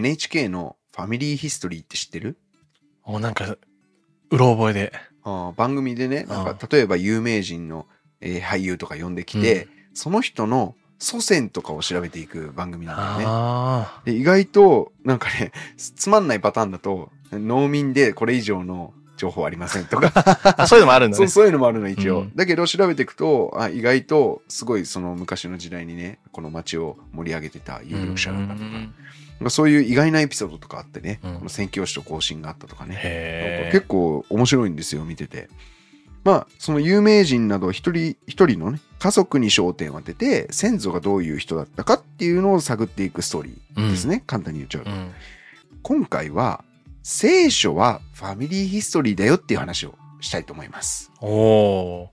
NHK のファミリーヒストリーって知ってる？おなんか、うろ覚えで。あー番組でね、なんあか、例えば有名人の、えー俳優とか呼んできて、その人の祖先とかを調べていく番組なんだよね。意外と、なんかね、つつまんないパターンだと、農民でこれ以上の情報ありませんとか、あ。そういうのもあるんだそうね。そういうのもあるの一応、うんだけど調べていくとあ意外とすごいその昔の時代にねこの街を盛り上げてた有力者だったとか、うんかそういう意外なエピソードとかあってね、うん。この宣教師と交信があったとかね。結構面白いんですよ見てて。まあその有名人など一人一人のね家族に焦点を当てて先祖がどういう人だったかっていうのを探っていくストーリーですね、簡単に言っちゃうと、うん。今回は聖書はファミリーヒストリーだよっていう話をしたいと思います。お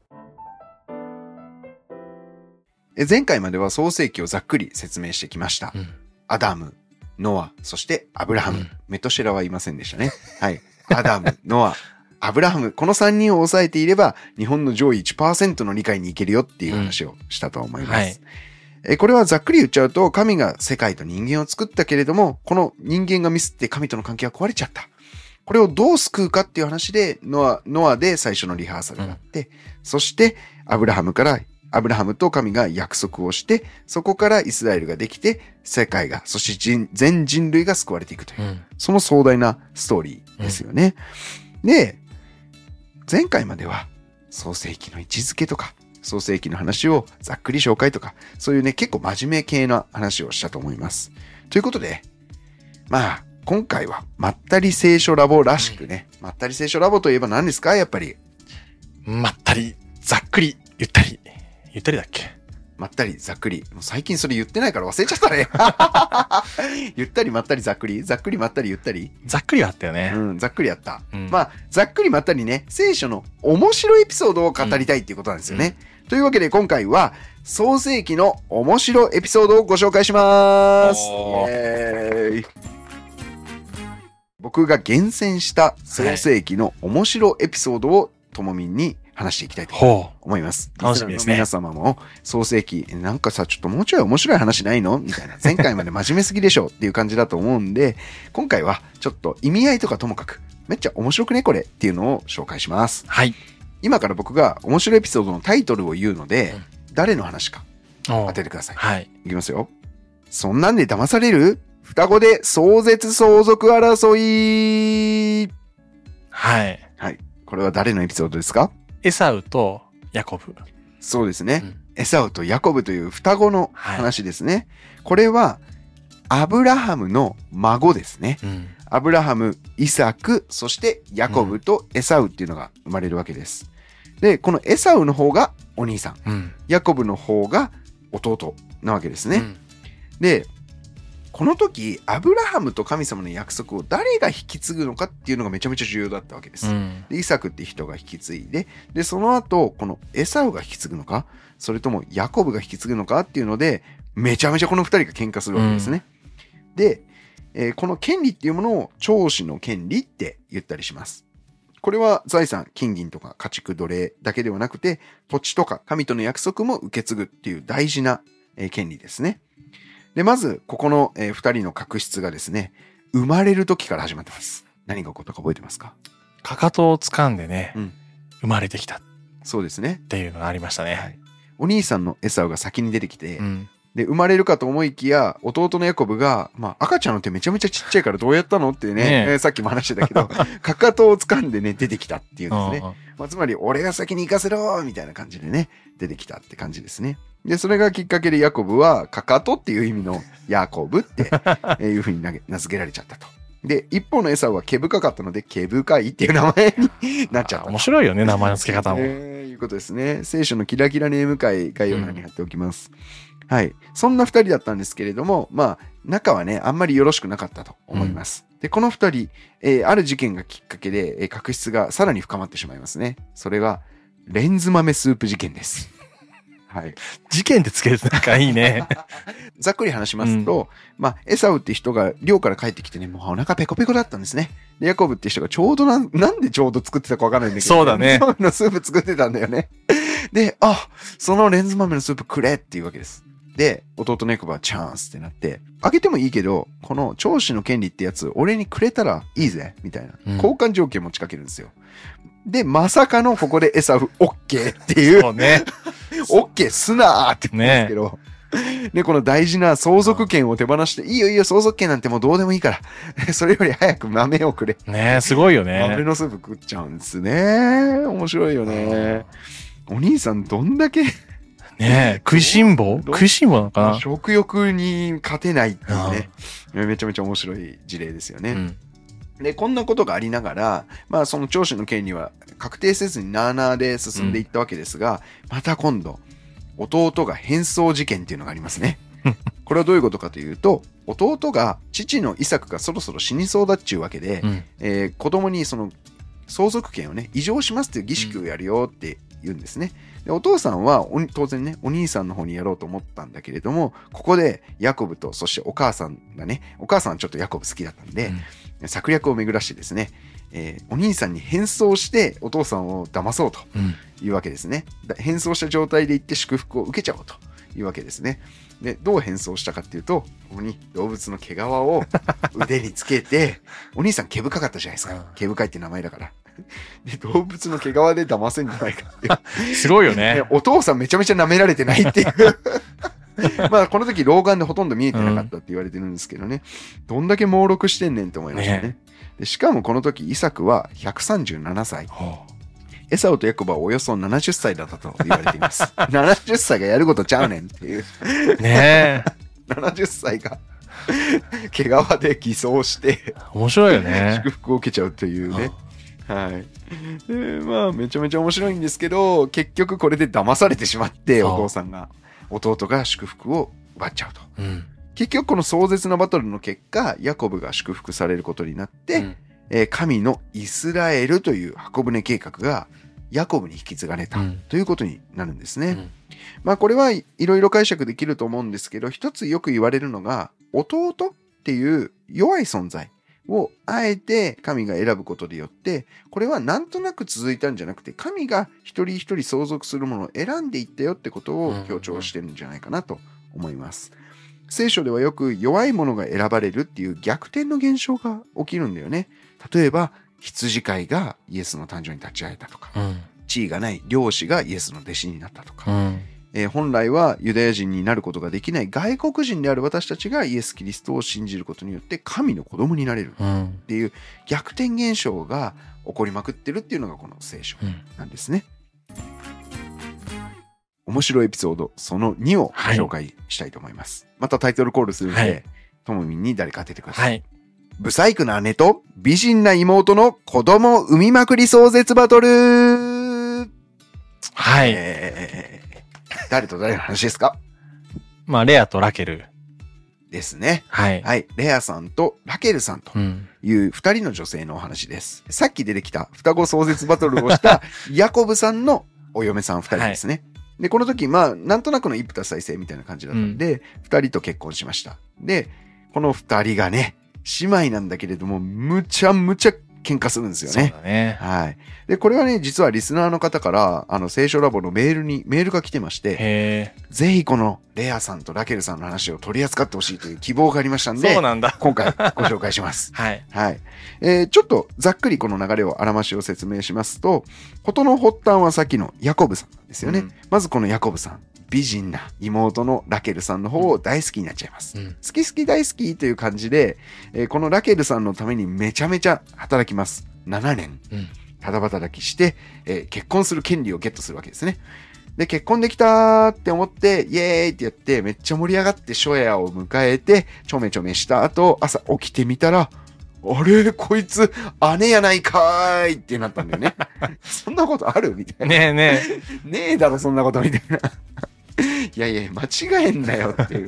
前回までは創世記をざっくり説明してきました。アダム、ノア、そしてアブラハム。うんメトシェラはいませんでしたね。はい。アダム、ノア、アブラハム。この3人を抑えていれば、日本の上位1%の理解にいけるよっていう話をしたと思います。はいえこれはざっくり言っちゃうと、神が世界と人間を作ったけれども、この人間がミスって神との関係が壊れちゃった。これをどう救うかっていう話で、ノア、ノアで最初のリハーサルがあって、そして、アブラハムから、アブラハムと神が約束をして、そこからイスラエルができて、世界が、そして人全人類が救われていくという、うん。その壮大なストーリーですよね。で、前回までは、創世記の位置づけとか、創世記の話をざっくり紹介とか、そういうね、結構真面目系な話をしたと思います。ということで、まあ、今回は、まったり聖書ラボらしくね、まったり聖書ラボといえば何ですか？やっぱり、まったり、ざっくり、ゆったり。ゆったりだっけ？まったりざっくり。もう最近それ言ってないから忘れちゃったね。ゆったりまったりざっくりざっくりまったりゆったりざっくりはあったよね。うん、ざっくりやった。うんまあ、ざっくりまったりね、聖書の面白いエピソードを語りたいっていうことなんですよね。というわけで今回は、創世記の面白エピソードをご紹介します。イエーイ僕が厳選した創世記の面白エピソードをともみんに話していきたいとほ思います。楽しみですね皆様も創世記、なんかさ、ちょっともうちょい面白い話ないの？みたいな。前回まで真面目すぎでしょ？っていう感じだと思うんで、今回はちょっと意味合いとかともかく、めっちゃ面白くねこれ？っていうのを紹介します。う。はい。今から僕が面白いエピソードのタイトルを言うので、うん誰の話かお当ててください。はい。いきますよ。そんなんで騙される？双子で壮絶相続争いはい。はい。これは誰のエピソードですか？エサウとヤコブ。そうですね。うんエサウとヤコブという双子の話ですね。これは、アブラハムの孫ですね。うん。アブラハム、イサク、そしてヤコブとエサウっていうのが生まれるわけです。で、このエサウの方がお兄さん、うん。ヤコブの方が弟なわけですね。うん。で、この時、アブラハムと神様の約束を誰が引き継ぐのかっていうのがめちゃめちゃ重要だったわけです。うん。で、イサクって人が引き継いで、で、その後、このエサウが引き継ぐのか、それともヤコブが引き継ぐのかっていうので、めちゃめちゃこの二人が喧嘩するわけですね。で、えーこの権利っていうものを長子の権利って言ったりします。これは財産、金銀とか家畜奴隷だけではなくて、土地とか神との約束も受け継ぐっていう大事な、えー権利ですね。で、まず、ここの、えー二人の確執がですね、生まれる時から始まってます。何が起こったか覚えてますか？かかとを掴んでね、うん生まれてきたっそうですね。ていうのがありましたね。はいお兄さんのエサウが先に出てきて、うん。で、生まれるかと思いきや、弟のヤコブが、まあ、赤ちゃんの手めちゃめちゃちっちゃいからどうやったのってね、ねさっきも話してたけど、かかとを掴んでね、出てきたっていうんですね。うんまあ、つまり、俺が先に行かせろみたいな感じでね、出てきたって感じですね。で、それがきっかけでヤコブは、かかとっていう意味の ヤコブってえーいうふうに名名付けられちゃったと。で、一方のエサウは毛深かったので、毛深いっていう名前に なっちゃったと。面白いよね、名前の付け方も。えーいうことですね。聖書のキラキラネーム会概要欄に貼っておきます。はい。そんな二人だったんですけれども、まあ、仲はね、あんまりよろしくなかったと思います。で、この二人、えーある事件がきっかけで、えー確執がさらに深まってしまいますね。それが、レンズ豆スープ事件です。はい。事件でつけるとなんかいいね。ざっくり話しますと、まあ、エサウって人が寮から帰ってきてね、もうお腹ペコペコだったんですね。で、ヤコブって人がちょうどなん、なんでちょうど作ってたかわからないんだけど、そうだねのスープ作ってたんだよね。で、あ、そのレンズ豆のスープくれっていうわけです。で、弟のヤコブはチャンスってなって、あげてもいいけど、この長子の権利ってやつ、俺にくれたらいいぜ、みたいな。うん交換条件持ちかけるんですよ。で、まさかのここでエサフ、オッケーっていう、そうね。オッケーすなーって言うんですけど、で、この大事な相続権を手放して、いいよいいよ、相続権なんてもうどうでもいいから、それより早く豆をくれ。ねすごいよ豆ね。のスープ食っちゃうんですね。面白いよね。お兄さんどんだけ ね食いしん坊？ど食いしん坊なのかな？食欲に勝てないっていうね。めちゃめちゃ面白い事例ですよね。うん。で、こんなことがありながら、まあその長子の権利は確定せずになあなあで進んでいったわけですが、また今度、弟が変装事件っていうのがありますね。これはどういうことかというと、弟が父のイサクがそろそろ死にそうだっちゅうわけで、うん。えー子供にその相続権をね、移譲しますっていう儀式をやるよって言うんですね。でお父さんはお当然ね、お兄さんの方にやろうと思ったんだけれども、ここでヤコブと、そしてお母さんがね、お母さんはちょっとヤコブ好きだったんで、策略を巡らしてですね、えーお兄さんに変装してお父さんを騙そうとうん。いうわけですね。だ変装した状態で行って祝福を受けちゃおうというわけですね。で、どう変装したかっていうと、ここに動物の毛皮を腕につけて、お兄さん毛深かったじゃないですうんか。毛深いって名前だから。で、動物の毛皮で騙せんじゃないかって。すごいよねね。お父さんめちゃめちゃ舐められてないっていう。まあ、この時老眼でほとんど見えてなかったって言われてるんですけどね。どんだけ猛録してんねんと思いましたね。ねでしかもこの時、イサクは137歳。ほエサオとヤコブはおよそ70歳だったと言われています。70歳がやることちゃうねんっていう。うね70歳が毛皮で偽装して面白いよね。祝福を受けちゃうというね。はい。で、まあ、めちゃめちゃ面白いんですけど、結局これで騙されてしまって、お父さんが、弟が祝福を奪っちゃうと。うん。結局この壮絶なバトルの結果、ヤコブが祝福されることになって、うんえー神のイスラエルという箱舟計画がヤコブに引き継がれたうんということになるんですね。うんまあこれはいろいろ解釈できると思うんですけど、一つよく言われるのが、弟っていう弱い存在をあえて神が選ぶことでよって、これはなんとなく続いたんじゃなくて、神が一人一人相続するものを選んでいったよってことを強調してるんじゃないかなと思います。聖書ではよく弱い者が選ばれるっていう逆転の現象が起きるんだよね。例えば、羊飼いがイエスの誕生に立ち会えたとか、うん。地位がない漁師がイエスの弟子になったとか、うん。えー本来はユダヤ人になることができない外国人である私たちがイエス・キリストを信じることによって神の子供になれるっうん。ていう逆転現象が起こりまくってるっていうのがこの聖書うん。なんですね。面白いエピソードその2を紹介したいと思います。またタイトルコールするので、はいともみんに誰か当ててください。はい。ブサイクな姉と美人な妹の子供産みまくり壮絶バトルはい。えー誰と誰の話ですか？まあ、レアとラケル。ですね。はい。はい。レアさんとラケルさんとうん。いう二人の女性のお話です。さっき出てきた双子壮絶バトルをした ヤコブさんのお嫁さん二人ですね。で、この時、まあ、なんとなくの一夫多妻制みたいな感じだったんで、二、人と結婚しました。で、この二人がね、姉妹なんだけれども、むちゃむちゃ喧嘩するんですよね。だね。はい。で、これはね、実はリスナーの方から、あの、聖書ラボのメールに、メールが来てまして。ぜひこのレアさんとラケルさんの話を取り扱ってほしいという希望がありましたんで、そうなんだ。今回ご紹介します。はい。はい。えーちょっとざっくりこの流れをあらましを説明しますと、事の発端はさっきのヤコブさんなんですよね。うんまずこのヤコブさん、美人な妹のラケルさんの方を大好きになっちゃいます。うん。好き好き大好きという感じで、えーこのラケルさんのためにめちゃめちゃ働きます。7年。うん。ただ働きして、えー結婚する権利をゲットするわけですね。で、結婚できたーって思って、イエーイってやって、めっちゃ盛り上がって、初夜を迎えて、ちょめちょめした後、朝起きてみたら、あれ？こいつ、姉やないかーいってなったんだよね。そんなことある？みたいな。ねえね ねえだろ、そんなことみたいな。いやいや、間違えんなよっていう。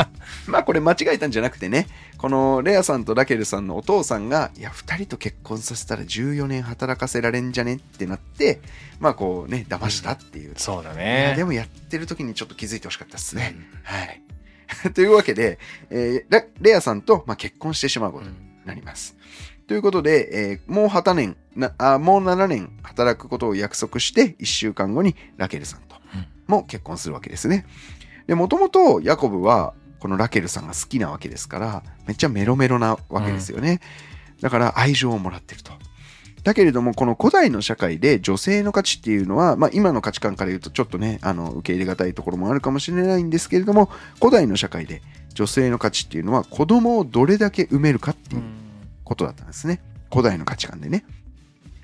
まあこれ間違えたんじゃなくてね、このレアさんとラケルさんのお父さんが、いや、二人と結婚させたら14年働かせられんじゃねってなって、まあこうね、騙したっていう。え。そうだね。でもやってる時にちょっと気づいてほしかったですね。はい。というわけで、えーラレアさんと、まあ、結婚してしまうことになります。ということで、えーもう8年なあ、もう7年働くことを約束して、1週間後にラケルさんとうんも結婚するわけですね。で、もともとヤコブは、このラケルさんが好きなわけですから、めっちゃメロメロなわけですよね。だから愛情をもらってると。だけれども、この古代の社会で女性の価値っていうのは、まあ今の価値観から言うとちょっとね、あの、受け入れがたいところもあるかもしれないんですけれども、古代の社会で女性の価値っていうのは子供をどれだけ産めるかっていうことだったんですね。古代の価値観でね。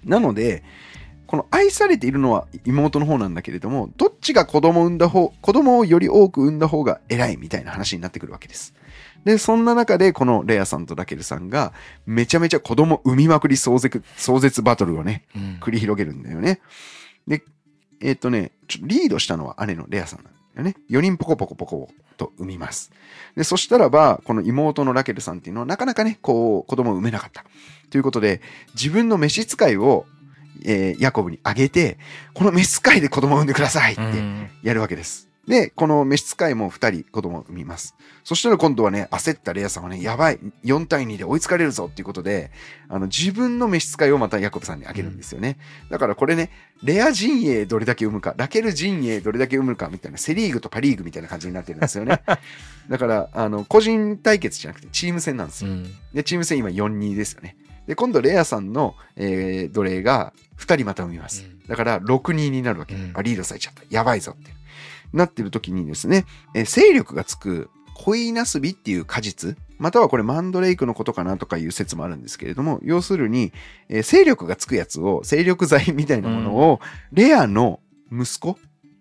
なので、この愛されているのは妹の方なんだけれども、どっちが子供を産んだ方、子供をより多く産んだ方が偉いみたいな話になってくるわけです。で、そんな中で、このレアさんとラケルさんが、めちゃめちゃ子供産みまくり壮絶壮絶バトルをね、うん繰り広げるんだよね。で、えっ、とね、ちょリードしたのは姉のレアさんなんだよね。4人ポコポコポコと産みます。で、そしたらば、この妹のラケルさんっていうのはなかなかね、こう、子供を産めなかった。ということで、自分の召使いを、えーヤコブにあげて、この召使いで子供を産んでくださいってうんやるわけです。で、この召使いも2人子供を産みます。そしたら今度はね、焦ったレアさんはね、やばい、4対2で追いつかれるぞっていうことで、あの、自分の召使いをまたヤコブさんにあげるんですよね。だからこれね、レア陣営どれだけ産むか、ラケル陣営どれだけ産むかみたいな、セリーグとパリーグみたいな感じになってるんですよね。だから、あの、個人対決じゃなくてチーム戦なんですよ。うんで、チーム戦今4-2ですよね。で、今度レアさんの、えー奴隷が2人また産みます。うんだから6-2になるわけ。うんあ、リードされちゃった。やばいぞって。なってる時にですね、えー勢力がつく恋なすびっていう果実、またはこれマンドレイクのことかなとかいう説もあるんですけれども、要するに、えー勢力がつくやつを、勢力剤みたいなものを、レアの息子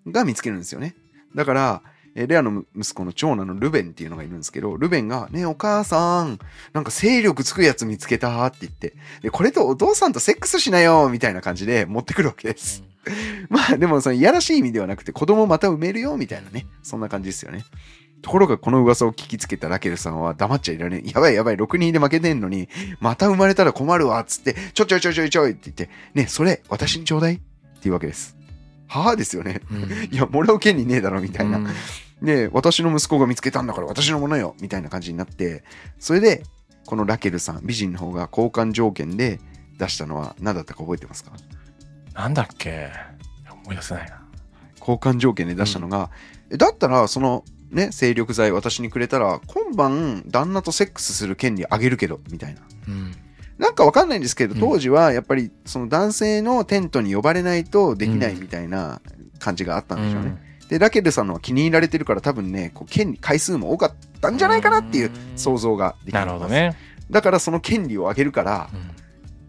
が見つけるんですよね。だから、えーレアの息子の長男のルベンっていうのがいるんですけど、ルベンが、ねえお母さん、なんか勢力つくやつ見つけたって言って、で、これとお父さんとセックスしなよみたいな感じで持ってくるわけです。まあでもそのいやらしい意味ではなくて子供また産めるよみたいなね、そんな感じですよね。ところがこの噂を聞きつけたラケルさんは黙っちゃいられん。やばいやばい、6人で負けてんのに、また生まれたら困るわ、つって、ちょちょちょちょちょいって言って、ね、それ私にちょうだいっていうわけです。母ですよね。うんいや、もらう権利ねえだろ、みたいな。うんで、私の息子が見つけたんだから私のものよ、みたいな感じになって、それで、このラケルさん、美人の方が交換条件で出したのは何だったか覚えてますか？なんだっけ？思い出せないな。交換条件で出したのが、えだったらそのね精力剤私にくれたら今晩旦那とセックスする権利あげるけどみたいな。うん。なんかわかんないんですけどうん。当時はやっぱりその男性のテントに呼ばれないとできないみたいな感じがあったんでしょうね、でラケルさんのは気に入られてるから多分ねこう権利回数も多かったんじゃないかなっていう想像ができなまするほどね。だからその権利をあげるからうん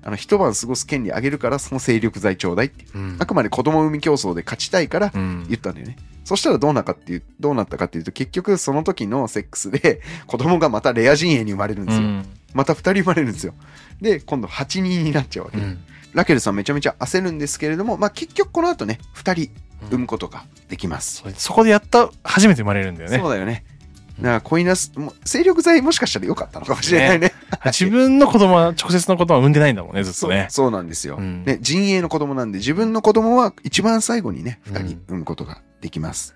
あの一晩過ごす権利あげるからその精力剤ちょうだいっていううんあくまで子供産み競争で勝ちたいからうん言ったんだよね。そしたらどうなかっていう、どうなったかっていうと、結局その時のセックスで 子供がまたレア陣営に生まれるんですよ。うんまた2人生まれるんですよ。で、今度8人になっちゃうわけ。うんラケルさんめちゃめちゃ焦るんですけれども、まあ結局この後ね、2人産むことができます。そそこでやった、初めて生まれるんだよねそう。だよね。だから恋なす、もう精力剤もしかしたら良かったのかもしれないね。自分の子供は、直接の子供は産んでないんだもんね、ずっとね。そうなんですよ、うんね。陣営の子供なんで、自分の子供は一番最後にね、うん2人産むことができます。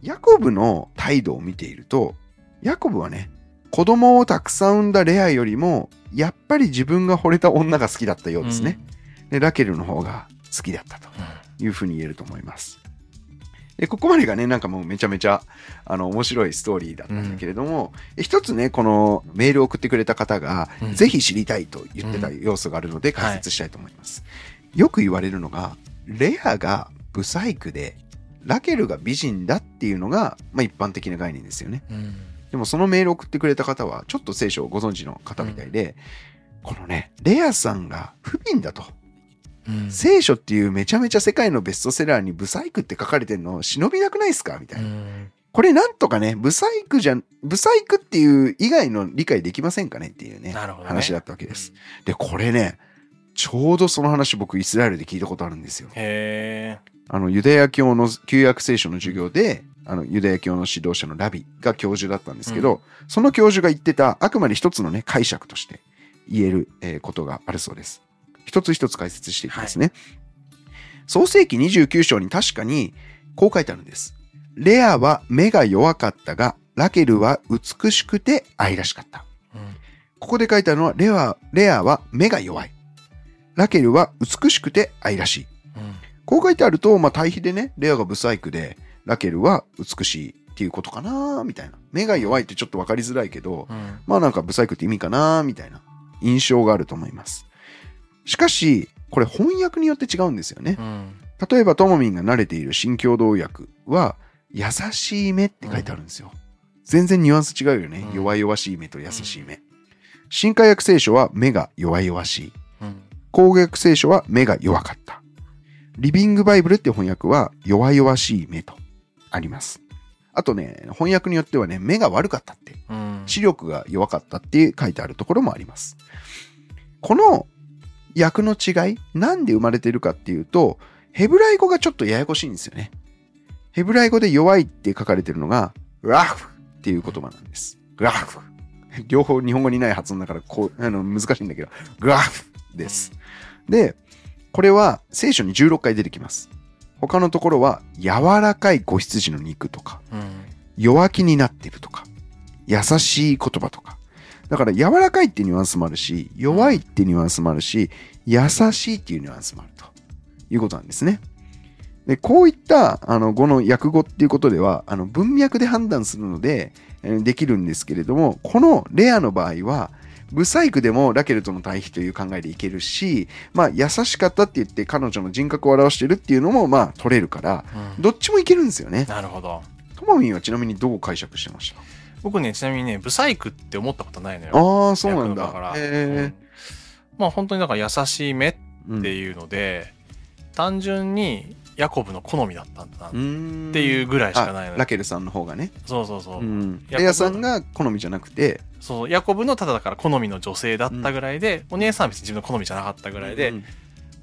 ヤコブの態度を見ていると、ヤコブはね、子供をたくさん産んだレアよりも、やっぱり自分が惚れた女が好きだったようですね。で、ラケルの方が好きだったとうん。いうふうに言えると思います。で、ここまでがね、なんかもうめちゃめちゃ、あの、面白いストーリーだったんだけれども、え一つね、このメールを送ってくれた方が、うんぜひ知りたいと言ってた要素があるので解説したいと思います。よく言われるのが、レアがブサイクで、ラケルが美人だっていうのが、まあ一般的な概念ですよね。うんでもそのメールを送ってくれた方は、ちょっと聖書をご存知の方みたいで、このね、レアさんが不憫だと。うん聖書っていうめちゃめちゃ世界のベストセラーにブサイクって書かれてるの忍びなくないですか？みたいな。うんこれなんとかね、ブサイクじゃん、ブサイクっていう以外の理解できませんかねっていうね、ね話だったわけです。で、これね、ちょうどその話僕イスラエルで聞いたことあるんですよ。へあの、ユダヤ教の旧約聖書の授業で、あの、ユダヤ教の指導者のラビが教授だったんですけど、その教授が言ってた、あくまで一つのね、解釈として言える、えーことがあるそうです。一つ一つ解説していきますね。創世紀29章に確かに、こう書いてあるんです。レアは目が弱かったが、ラケルは美しくて愛らしかった。ーうんここで書いてあるのは、レア、レアは目が弱い。ラケルは美しくて愛らしい。うんこう書いてあると、まあ、対比でね、レアがブサイクで、ラケルは美しいっっていうことかなみたいな。目が弱いってちょっとわかりづらいけど、うん。まあなんかブサイクって意味かなみたいな印象があると思います。しかし、これ翻訳によって違うんですよねう。ん。例えば、ともみんが慣れている新共同訳は、優しい目って書いてあるんですよ。全然ニュアンス違うよね。うん弱々しい目と優しい目。新海訳聖書は目が弱々しい。うん。口語訳聖書は目が弱かった。リビングバイブルって翻訳は弱々しい目とあります。あとね、翻訳によってはね、目が悪かったって、うん。視力が弱かったって書いてあるところもあります。この訳の違い、なんで生まれてるかっていうと、ヘブライ語がちょっとややこしいんですよね。ヘブライ語で弱いって書かれてるのが、ラフっていう言葉なんです。グラフ。両方日本語にない発音だからこうあの難しいんだけど、グラフです。で、これは聖書に16回出てきます。他のところは柔らかい子羊の肉とか、うん。弱気になってるとか、優しい言葉とか。だから柔らかいっていうニュアンスもあるし、弱いっていうニュアンスもあるし、優しいっていうニュアンスもあるということなんですね。で、こういった、あの、語の訳語っていうことでは、あの、文脈で判断するので、えーできるんですけれども、このレアの場合は、ブサイクでもラケルとの対比という考えでいけるし、まあ、優しかったって言って彼女の人格を表してるっていうのも、まあ、取れるから、うんどっちもいけるんですよね。なるほど。ともみんはちなみにどう解釈してました？僕ね、ちなみにね、ブサイクって思ったことないのよ。ああ、そうなんだ。役のから。へうんまあ本当になんか優しい目っえ。ていうので、単純にヤコブの好みだったんだなっうんていうぐらいしかないのラケルさんの方がね。そうそうそう。うん。アさんが好みじゃなくて、そう、ヤコブのただだから好みの女性だったぐらいで、お姉さんは別に自分の好みじゃなかったぐらいで、うん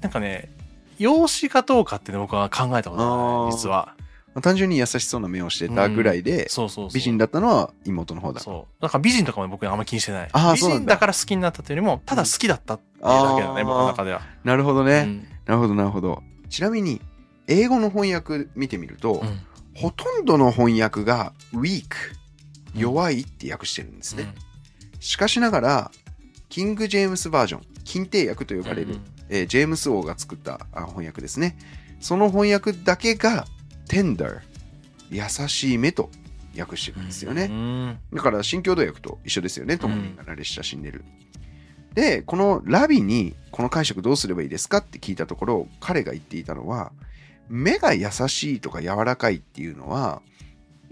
なんかね、容姿かどうかっていうの僕は考えたことない、実は。まあ単純に優しそうな目をしてたぐらいで、そうそうそう。美人だったのは妹の方だ。そう。なんか美人とかも僕あんまり気にしてない。美あーそうなんだ人だから好きになったというよりも、ただ好きだったっていうだけだね、僕の中では。なるほどね。うんなるほど、なるほど。ちなみに、英語の翻訳見てみると、うんほとんどの翻訳が weak、弱いって訳してるんですね。しかしながら、キング・ジェームスバージョン、近帝訳と呼ばれる、うんえージェームス王が作ったあ翻訳ですね。その翻訳だけが tender、優しい目と訳してるんですよね。うんだから新共同訳と一緒ですよね、トモミンが慣れ親しんでる。で、このラビにこの解釈どうすればいいですかって聞いたところ、彼が言っていたのは、目が優しいとか柔らかいっていうのは、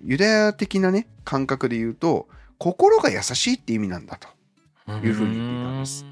ユダヤ的なね、感覚で言うと、心が優しいって意味なんだと。いうふうに言っていたんです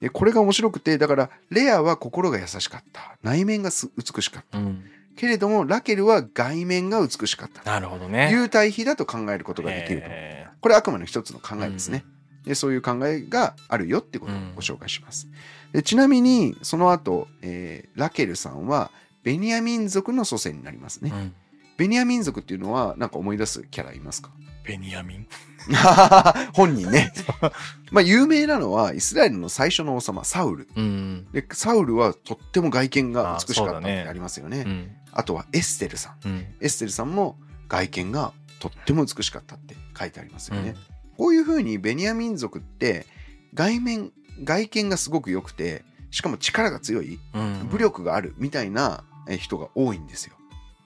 で、これが面白くて、だから、レアは心が優しかった。内面がす美しかった。うんけれども、ラケルは外面が美しかった。なるほどとね。いう対比だと考えることができると。えこれはあくまで一つの考えですね。でそういう考えがあるよってことをご紹介します。でちなみに、その後、えーラケルさんは、ベニヤ民族の祖先になりますね。ーうんベニヤ民族っていうのは、なんか思い出すキャラいますか？ベニヤミン？本人ね。まあ、有名なのは、イスラエルの最初の王様、サウル。うん。で、サウルはとっても外見が美しかったってありますよね。うん。あとはエステルさん。うん。エステルさんも外見がとっても美しかったって書いてありますよね。うんこういうふうにベニヤ民族って外面、外見がすごく良くて、しかも力が強い、うん武力があるみたいなえ人が多いんですよ。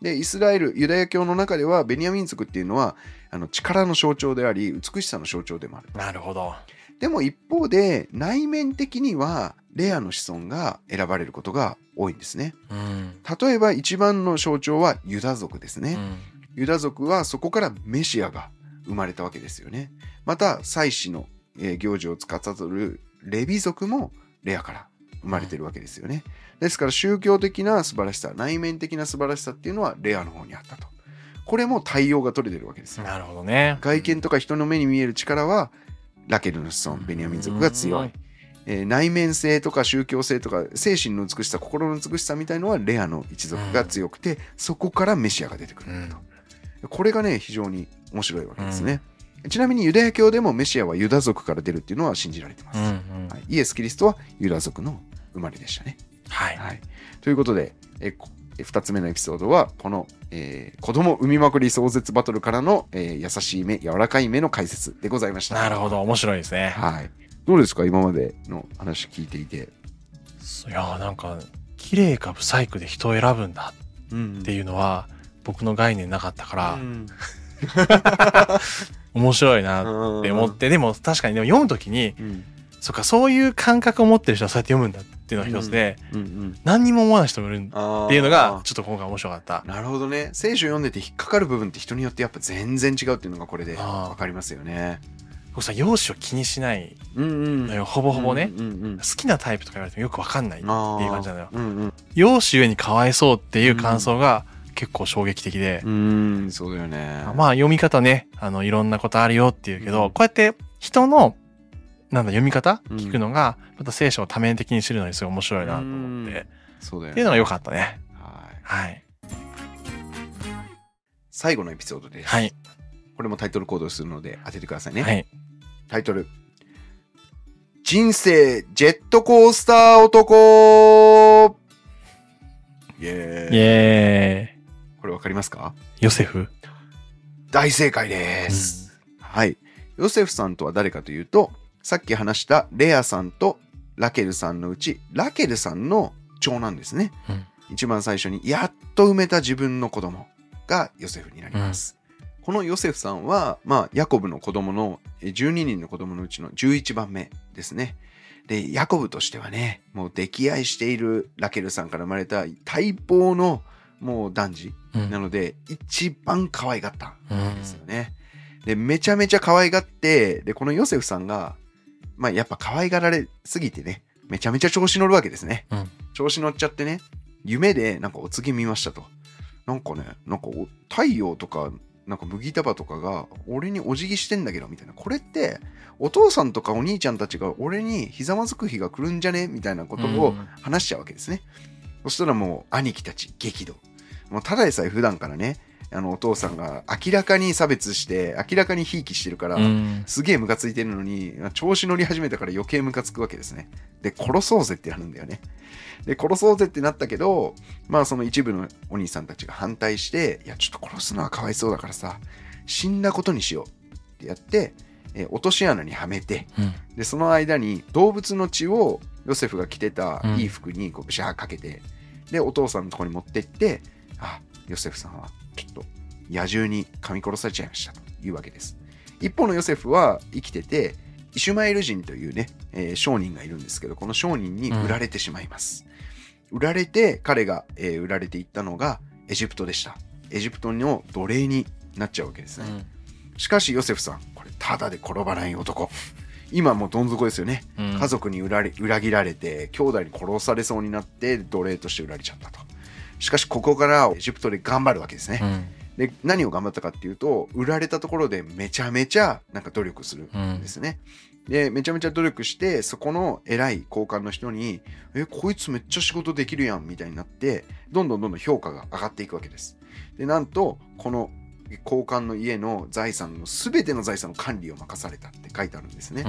で、イスラエル、ユダヤ教の中ではベニヤ民族っていうのはあの力の象徴であり、美しさの象徴でもある。なるほど。でも一方で内面的にはレアの子孫が選ばれることが多いんですね。うん。例えば一番の象徴はユダ族ですね。うんユダ族はそこからメシアが生まれたわけですよね。また、祭祀の、えー行事を司るレビ族もレアから生まれてるわけですよね。ですから宗教的な素晴らしさ、内面的な素晴らしさっていうのはレアの方にあったと。これも対応が取れてるわけですよ。なるほどね。外見とか人の目に見える力はラケルの子孫、ベニヤ民族が強い。えー内面性とか宗教性とか精神の美しさ、心の美しさみたいのはレアの一族が強くて、そこからメシアが出てくるんだと。これがね、非常に面白いわけですね。ちなみにユダヤ教でもメシアはユダ族から出るっていうのは信じられてます。うんうんはい、イエス・キリストはユダ族の生まれでしたね。はい。はい、ということで、え2つ目のエピソードは、この、えー子供産みまくり壮絶バトルからの、えー優しい目、柔らかい目の解説でございました。なるほど。面白いですね。はい。どうですか？今までの話聞いていて。いやーなんか、綺麗かブサイクで人を選ぶんだうんっていうのは、僕の概念なかったから、うん 面白いなって思って、でも確かにでも読むときに、うんそっか、そういう感覚を持ってる人はそうやって読むんだっていうのが一つで、うんうん何にも思わない人もいるっていうのが、ちょっと今回面白かった。なるほどね。聖書読んでて引っかかる部分って人によってやっぱ全然違うっていうのがこれで分かりますよね。僕さ、容姿を気にしないうんうん。のよ、ほぼほぼね。うんうんうん好きなタイプとか言われてもよくわかんないっていう感じなのよ。うんうん。容姿ゆえにかわいそうっていう感想が結構衝撃的で、うんそうだよね。まあ読み方ね、あの、いろんなことあるよっていうけど、うん。こうやって人の、なんだ、読み方？うん。聞くのが、また聖書を多面的に知るのにすごい面白いなと思って、そうだよね。っていうのが良かったね。はい。はい。最後のエピソードです。はい。これもタイトルコードをするので当ててくださいね。はい。タイトル。人生ジェットコースター男。イエーイ。イエこれわかりますか？ーイ。ヨセフ？大正解です、はい。ヨセフさんとは誰かというとさっき話したレアさんとラケルさんのうちラケルさんの長男ですね。うん。一番最初にやっと埋めた自分の子供がヨセフになります、このヨセフさんは、まあ、ヤコブの子供のえ12人の子供のうちの11番目ですね。でヤコブとしてはねもう溺愛しているラケルさんから生まれた待望のもう男児うん。なので一番可愛がったうんんですよね、でめちゃめちゃ可愛がってでこのヨセフさんがまあやっぱ可愛がられすぎてねめちゃめちゃ調子乗るわけですね、うん。調子乗っちゃってね夢でなんかお告げ見ましたと。なんかねなんかお太陽とかなんか麦束とかが俺にお辞儀してんだけどみたいな。これってお父さんとかお兄ちゃんたちが俺にひざまずく日が来るんじゃね？みたいなことをうん。話しちゃうわけですね、そしたらもう兄貴たち激怒。もうただでさえ普段からねあのお父さんが明らかに差別して明らかにひいきしてるから、うん。すげえムカついてるのに調子乗り始めたから余計ムカつくわけですね。で殺そうぜってなるんだよね。で殺そうぜってなったけどまあその一部のお兄さんたちが反対していやちょっと殺すのはかわいそうだからさ死んだことにしようってやって、えー落とし穴にはめてうん。でその間に動物の血をヨセフが着てたうん。いい服にこうブシャーかけて、でお父さんのところに持ってってあヨセフさんはちょっと野獣に噛み殺されちゃいましたと。いうわけです。一方のヨセフは生きててイシュマエル人というね、えー商人がいるんですけどこの商人に売られてしまいます、売られて彼が、えー売られていったのがエジプトでした。エジプトの奴隷になっちゃうわけですね、しかしヨセフさんこれただで転ばない男。今もうどん底ですよね。うん。家族に裏切られて兄弟に殺されそうになって奴隷として売られちゃったとしかしここからエジプトで頑張るわけですね、うん。で何を頑張ったかっていうと売られたところでめちゃめちゃなんか努力するうんんですね、でめちゃめちゃ努力してそこの偉い高官の人に「えこいつめっちゃ仕事できるやん」みたいになってどんどんどんどん評価が上がっていくわけです。でなんとこの高官の家の財産の全ての財産の管理を任されたって書いてあるんですね、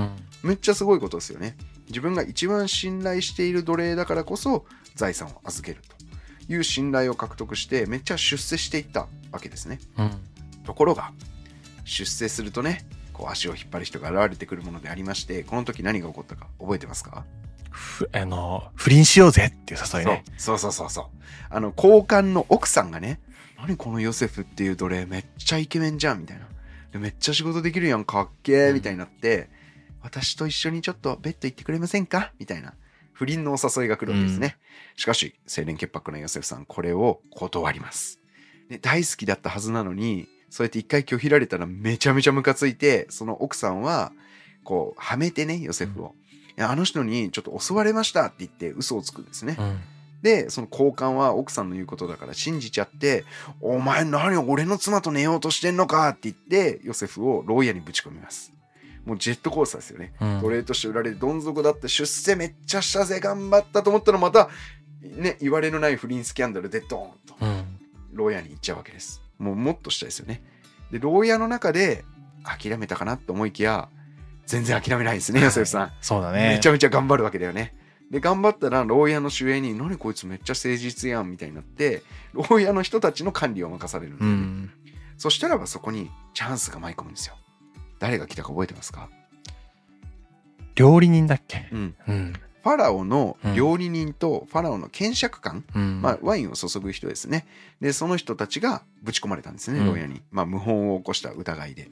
うん。めっちゃすごいことですよね。自分が一番信頼している奴隷だからこそ財産を預けるという信頼を獲得してめっちゃ出世していったわけですね。うん。ところが出世するとねこう足を引っ張る人が現れてくるものでありましてこの時何が起こったか覚えてますか、ふあの、不倫しようぜっていう誘いね。そうそうそうそう。あの高官の奥さんがね何このヨセフっていう奴隷めっちゃイケメンじゃんみたいな。でめっちゃ仕事できるやんかっけーみたいになって、私と一緒にちょっとベッド行ってくれませんか？みたいな不倫のお誘いが来るわけですね、しかし清廉潔白なヨセフさんこれを断ります。で大好きだったはずなのにそうやって一回拒否られたらめちゃめちゃムカついてその奥さんはこうはめてねヨセフを、いやあの人にちょっと襲われましたって言って嘘をつくんですね、うん。でその交換は奥さんの言うことだから信じちゃって「お前何俺の妻と寝ようとしてんのか」って言ってヨセフを牢屋にぶち込みますもうジェットコースターですよねうん奴隷として売られてどん底だって出世めっちゃしたぜ頑張ったと思ったらまたね言われのない不倫スキャンダルでドーンとうん牢屋に行っちゃうわけですもうもっとしたですよねで牢屋の中で諦めたかなと思いきや全然諦めないですねヨセフさんそうだね。めちゃめちゃ頑張るわけだよね。で、頑張ったら、牢屋の守衛に、何こいつめっちゃ誠実やん、みたいになって、牢屋の人たちの管理を任されるうん。そしたらばそこにチャンスが舞い込むんですよ。誰が来たか覚えてますか？料理人だっけ？うん。うん。ファラオの料理人とファラオの検釈官、うん。まあ、ワインを注ぐ人ですね。で、その人たちがぶち込まれたんですね、うん牢屋に。まあ、謀反を起こした疑いで。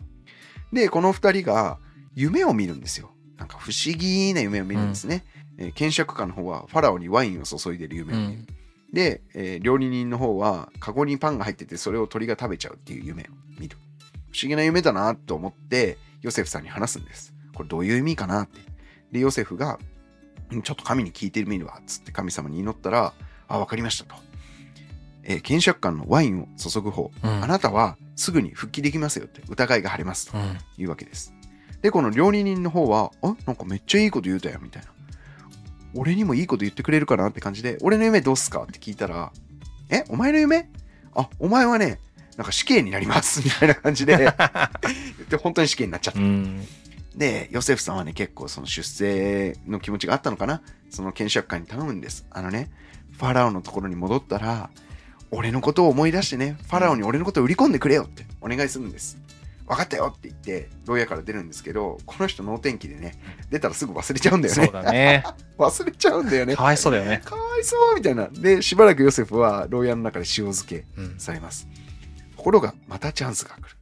で、この二人が夢を見るんですよ。なんか不思議な夢を見るんですね。えー検釈官の方はファラオにワインを注いでる夢うを見る。ん。で、えー料理人の方はカゴにパンが入っててそれを鳥が食べちゃうっていう夢を見る。不思議な夢だなと思ってヨセフさんに話すんです。これどういう意味かなって。で、ヨセフが、うんちょっと神に聞いてみるわ、つって神様に祈ったら、あ、わかりましたと。えー検釈官のワインを注ぐ方、うんあなたはすぐに復帰できますよって疑いが晴れますとうん。いうわけです。で、この料理人の方は、あ、なんかめっちゃいいこと言うたよ、みたいな。俺にもいいこと言ってくれるかなって感じで、俺の夢どうすかって聞いたら、え、お前の夢？あ、お前はね、なんか死刑になります、みたいな感じで、言って本当に死刑になっちゃったう。ん。で、ヨセフさんはね、結構その出世の気持ちがあったのかなその検釈官に頼むんです。あのね、ファラオのところに戻ったら、俺のことを思い出してね、ファラオに俺のことを売り込んでくれよってお願いするんです。分かったよって言って、牢屋から出るんですけど、この人脳天気でね、出たらすぐ忘れちゃうんだよねそう。だね。忘れちゃうんだよね。かわいそうだよね。かわいそうみたいな。で、しばらくヨセフは牢屋の中で塩漬けうん。されます。ところが、またチャンスが来る。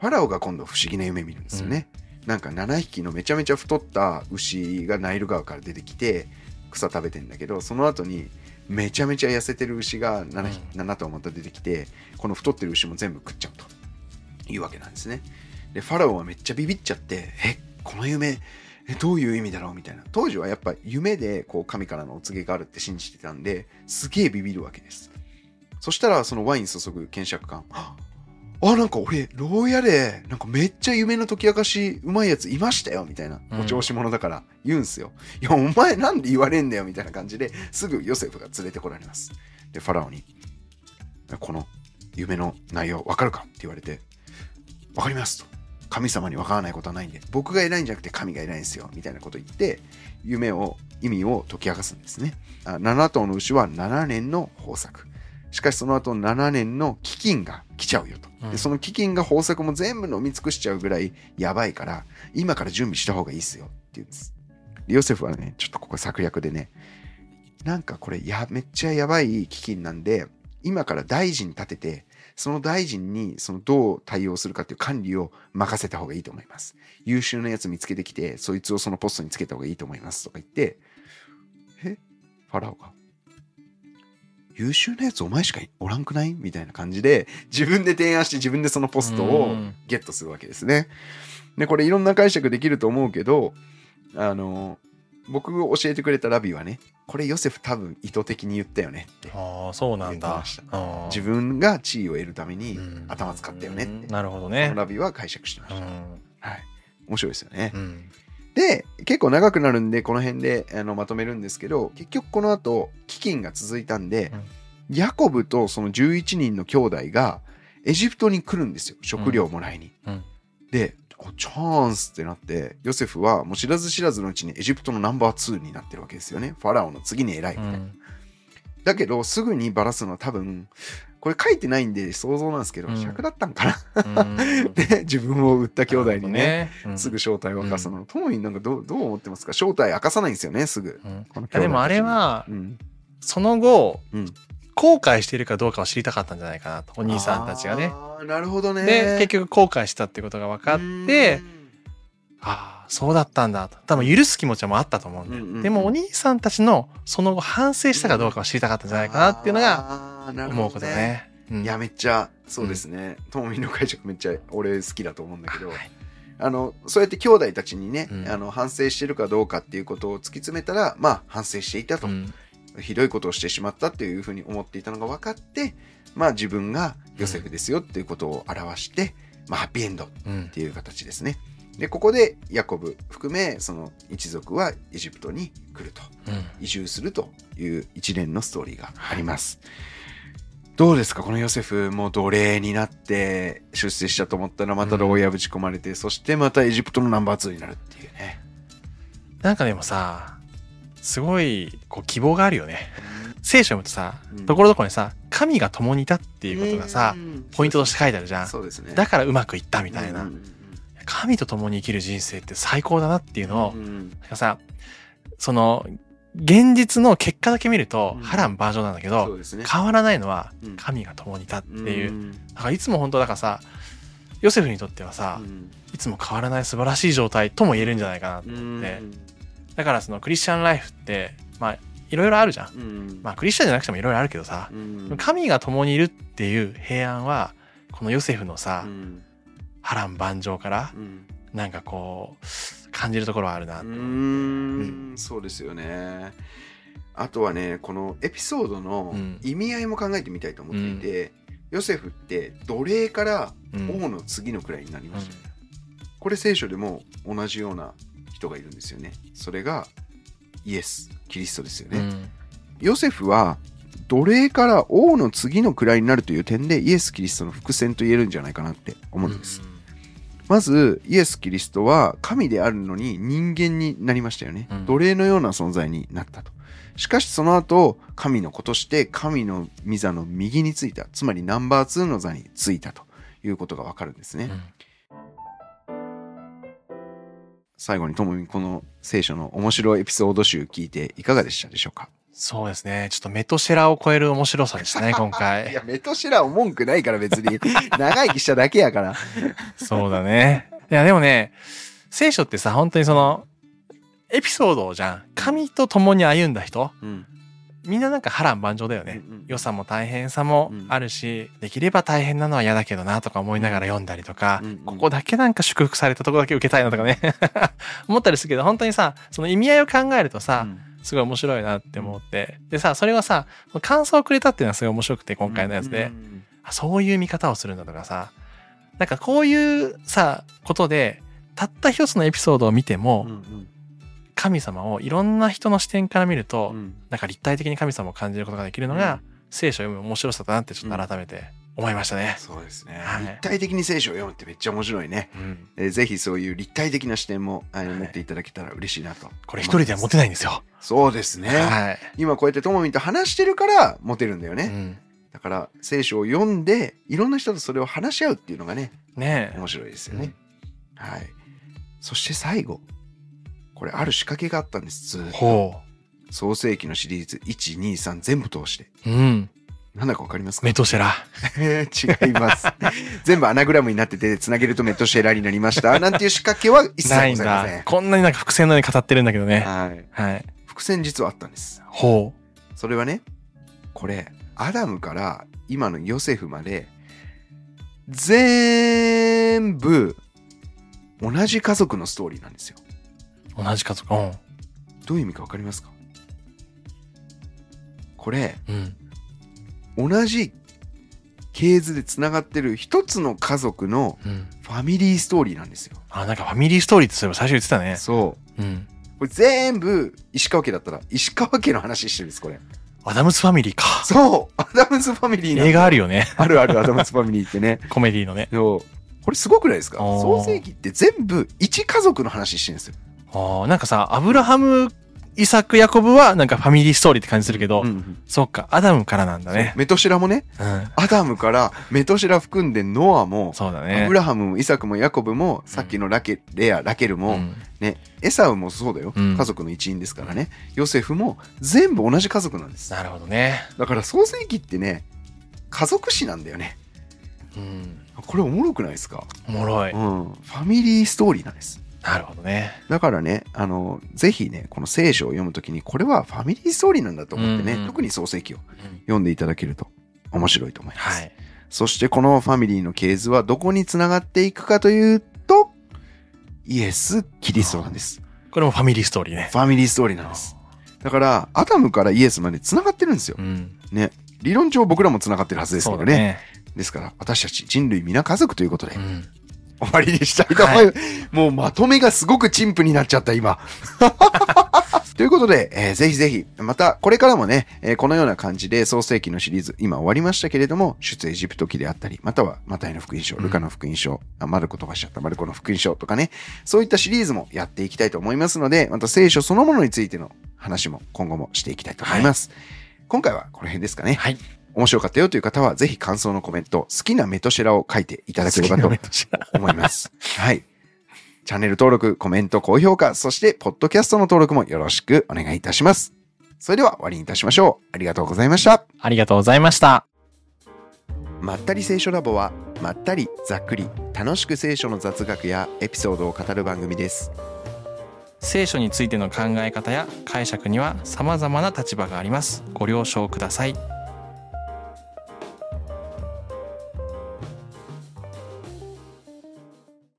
ファラオが今度不思議な夢見るんですよね。なんか7匹のめちゃめちゃ太った牛がナイル川から出てきて、草食べてんだけど、その後にめちゃめちゃ痩せてる牛が 7, 匹7頭また出てきて、この太ってる牛も全部食っちゃうというわけなんですね。で、ファラオはめっちゃビビっちゃって、え、この夢、えどういう意味だろうみたいな。当時はやっぱ夢でこう神からのお告げがあるって信じてたんで、すげえビビるわけです。そしたらそのワイン注ぐ検釈官、あ、なんか俺、牢屋で、なんかめっちゃ夢の解き明かしうまいやついましたよみたいな。うんお調子者だから言うんすよ。いや、お前なんで言われんだよみたいな感じですぐヨセフが連れてこられます。で、ファラオに、この夢の内容わかるか？って言われて、わかりますと。神様にわからないことはないんで、僕が偉いんじゃなくて神が偉いんですよ、みたいなこと言って、夢を、意味を解き明かすんですね。あ7頭の牛は7年の豊作。しかしその後7年の飢饉が来ちゃうよと。うんでその飢饉が豊作も全部飲み尽くしちゃうぐらいやばいから、今から準備した方がいいっすよって言うんです。でヨセフはね、ちょっとここ策略でね、なんかこれや、めっちゃやばい飢饉なんで、今から大臣立てて、その大臣にそのどう対応するかっていう管理を任せた方がいいと思います。優秀なやつ見つけてきて、そいつをそのポストにつけた方がいいと思いますとか言って、え？ファラオが。優秀なやつお前しかおらんくない？みたいな感じで、自分で提案して自分でそのポストをうんゲットするわけですね。で、これいろんな解釈できると思うけど、あの、僕が教えてくれたラビはね、これヨセフ多分意図的に言ったよねって。ああ、そうなんだ自分が地位を得るためにうん頭使ったよねって。なるほどこねの。ラビは解釈してました。うん。はい。面白いですよね。うん。で、結構長くなるんで、この辺であのまとめるんですけど、結局この後、飢饉が続いたんで、ヤコブとその11人の兄弟がエジプトに来るんですよ。食料をもらいに。うんで、おチャンスってなって、ヨセフはもう知らず知らずのうちにエジプトのナンバー2になってるわけですよね。ファラオの次に偉いみたいな。うんだけど、すぐにバラすのは多分、これ書いてないんで想像なんですけど、うん。100だったんかな。うん。で、自分を売った兄弟にね、うん。すぐ正体を明かすの。トモミンなんかどうどう思ってますか？正体明かさないんですよね、すぐ。でもあれはその後、うん。後悔しているかどうかを知りたかったんじゃないかなと、お兄さんたちがね。なるほどね。で、結局後悔したってことが分かって、ああ、そうだったんだと。多分許す気持ちもあったと思うんだよ。うんうんうんでもお兄さんたちのその後反省したかどうかを知りたかったんじゃないかなっていうのがが思うことだ。ね。うんいや、めっちゃ、そうですね。トモミンの解釈めっちゃ俺好きだと思うんだけど、はいあの、そうやって兄弟たちにね、うんあの、反省してるかどうかっていうことを突き詰めたら、まあ、反省していたと。うんひどいことをしてしまったっていうふうに思っていたのが分かって、まあ自分がヨセフですよっていうことを表して、まあハッピーエンドっうんていう形ですね。で、ここでヤコブ含め、その一族はエジプトに来ると、うん移住するという一連のストーリーがあります。どうですか？このヨセフも奴隷になって出世したと思ったらまた牢屋ぶち込まれて、そしてまたエジプトのナンバー2になるっていうね。なんかでもさ、すごいこう希望があるよね。聖書読むとさうん、ところどころにさ、神が共にいたっていうことがさ、うんポイントとして書いてあるじゃん。そうですね。だからうまくいったみたいなうん。うん神と共に生きる人生って最高だなっていうのを、うんうん。なんかさ、その、現実の結果だけ見るとうん、波乱万丈なんだけど、そうですね。変わらないのはうん、神が共にいたっていう。ん。だからいつも本当だからさ、ヨセフにとってはさう、ん。いつも変わらない素晴らしい状態とも言えるんじゃないかなと思って。だからそのクリスチャンライフって、まあ、いろいろあるじゃん。うん。まあ、クリスチャンじゃなくてもいろいろあるけどさ、うん。神が共にいるっていう平安は、このヨセフのさ、うん波乱万丈から、うんなんかこう、感じるところはあるなう。ーんそうですよね。あとはね、このエピソードのうん意味合いも考えてみたいと思っていて、ヨセフって奴隷からうん王の次のくらいになりました。これ聖書でも同じような人がいるんですよね。それがイエス、キリストですよね。うんヨセフは奴隷から王の次の位になるという点でイエス・キリストの伏線と言えるんじゃないかなって思うんです。まずイエス・キリストは神であるのに人間になりましたよね。うん奴隷のような存在になったと。しかしその後神の子として神の御座の右についたつまりナンバー2の座についたということがわかるんですね。うん最後にともみこの聖書の面白いエピソード集聞いていかがでしたでしょうか？そうですね。ちょっとメトシェラを超える面白さでしたね、今い回。やメトシラは文句ないから別に 長生きしただけやから。そうだね。いや、でもね、聖書ってさ、本当にその、エピソードじゃん。神と共に歩んだ人うんみんななんか波乱万丈だよね。うんうん良さも大変さもあるし、できれば大変なのは嫌だけどなとか思いながら読んだりとか、うんうんここだけなんか祝福されたとこだけ受けたいなとかね 思ったりするけど本当にさその意味合いを考えるとさ、すごい面白いなって思って。でさそれはさ感想をくれたっていうのはすごい面白くて今回のやつで、うんあそういう見方をするんだとかさ。なんかこういうさことでたった一つのエピソードを見ても、うんうん。神様をいろんな人の視点から見ると、うん。なんか立体的に神様を感じることができるのが、聖書を読む面白さだなってちょっと改めて思いましたね。そうですね、はい立体的に聖書を読むってめっちゃ面白いね。うんえーぜひそういう立体的な視点も、あの持っていただけたら嬉しいなと。これ一人では持てないんですよ。そうですね。はい。今こうやってともみんと話してるから持てるんだよね。うんだから聖書を読んでいろんな人とそれを話し合うっていうのがねねえ。面白いですよね。はい。そして最後これある仕掛けがあったんです。ずーっとほ創世記のシリーズ123全部通して。う。うん。なんだかわかりますか？メトシェラ。えー違います。全部アナグラムになってて、つなげるとメットシェラになりました。なんていう仕掛けは一切ございません。。だこんなになんか伏線のように語ってるんだけどね。はい。はい。伏線実はあったんです。ほそれはね、これ、アダムから今のヨセフまで、全部、同じ家族のストーリーなんですよ。う。同じ家族。うん。どういう意味かわかりますか？これ、うん。同じ系図でつながってる一つの家族のうん。ファミリーストーリーなんですよ。あ、なんかファミリーストーリーってそういえば最初言ってたね。そう。うん。これ全部石川家だったら石川家の話してるんですこれアダムスファミリーか。そうアダムスファミリー映画あるよね。あるあるアダムスファミリーってね コメディのね。そうこれすごくないですか？創世記って全部一家族の話してるんですよ、ああ、なんかさ、アブラハム、イサク、ヤコブはなんかファミリーストーリーって感じするけど、うんそっか、アダムからなんだね。メトシラもねうん。アダムからメトシラ含んでノアもそうだね。アブラハムもイサクもヤコブもさっきのラケレアラケルも、うんねエサウもそうだよ、うん家族の一員ですからねヨセフも全部同じ家族なんですなるほどね。だから創世記ってね家族史なんだよねうん。これおもろくないですか？おもろい。うん、ファミリーストーリーなんです。なるほどね。だからね、あの、ぜひね、この聖書を読むときに、これはファミリーストーリーなんだと思ってね、うんうん特に創世記をうん読んでいただけると面白いと思います。はい。そしてこのファミリーの系図はどこにつながっていくかというと、イエス・キリストなんです。これもファミリーストーリーね。ファミリーストーリーなんです。だから、アダムからイエスまでつながってるんですよう。ん。ね。理論上僕らもつながってるはずですけどね。ね。ですから、私たち人類皆家族ということでう、ん。終わりにしたいと思います。もうまとめがすごく陳腐になっちゃった、今。ということで、えーぜひぜひ、またこれからもね、えーこのような感じで創世記のシリーズ、今終わりましたけれども、出エジプト記であったり、またはマタイの福音書、うんルカの福音書、あマルコ飛ばしちゃった、マルコの福音書とかね、そういったシリーズもやっていきたいと思いますので、また聖書そのものについての話も今後もしていきたいと思います。今回はこの辺ですかね。はい。面白かったよという方は、ぜひ感想のコメント、好きなメトシェラを書いていただければと思います。はい。チャンネル登録、コメント、高評価、そして、ポッドキャストの登録もよろしくお願いいたします。それでは終わりにいたしましょう。ありがとうございました。ありがとうございました。まったり聖書ラボは、まったり、ざっくり、楽しく聖書の雑学やエピソードを語る番組です。聖書についての考え方や解釈には様々な立場があります。ご了承ください。